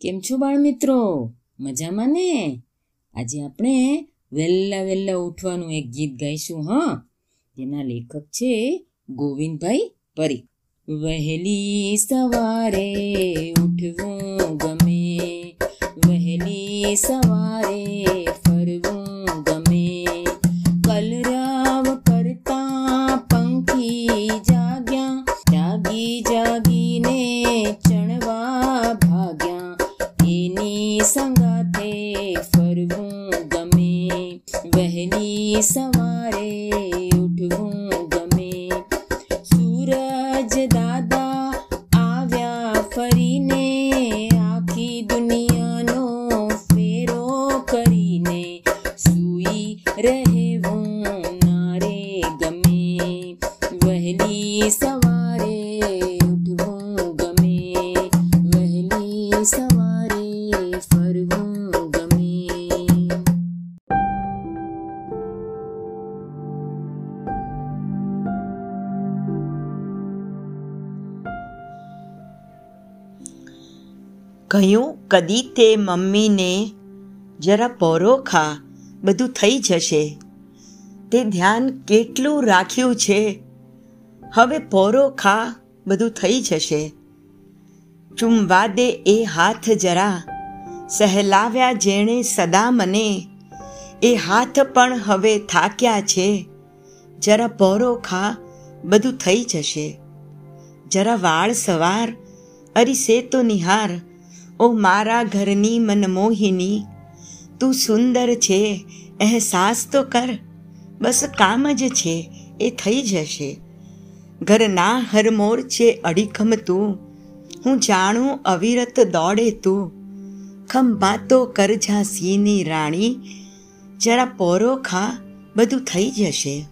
કેમ છો બાળ મિત્રો મજામાં ને? આજે આપણે વહેલા વહેલા ઉઠવાનું એક ગીત ગાઈશું, હા? તેના લેખક છે ગોવિંદભાઈ પરીખ વહેલી સવારે ઉઠવું ગમે, વહેલી સવારે વહેલી સવારે ઉઠવું ગમે સૂરજ દાદા આવ્યા ફરીને આખી દુનિયાનો ફેરો કરીને સુઈ રહેવું ના રે ગમે વહેલી સવારે કહ્યું, કદી તે મમ્મીને જરા પોરો ખા બધું થઈ જશે. તે ધ્યાન કેટલું રાખ્યું છે? હવે પોરો ખા બધું થઈ જશે. ચુંવા દે એ હાથ જરા સહેલાવ્યા જેણે સદા મને, એ હાથ પણ હવે થાક્યા છે. જરા પોરો ખા બધું થઈ જશે. જરા વાળ સવાર અરીસે તો નિહાર ઓ મારા ઘરની મનમોહિની, તું સુંદર છે, અહેસાસ તો કર, બસ કામ જ છે, એ થઈ જશે. ઘરના હરમોર છે અડીખમ તું, હું જાણું અવિરત દોડે તું. ખંભા તો સિંહની રાણી, જરા પોરો ખા, બધું થઈ જશે.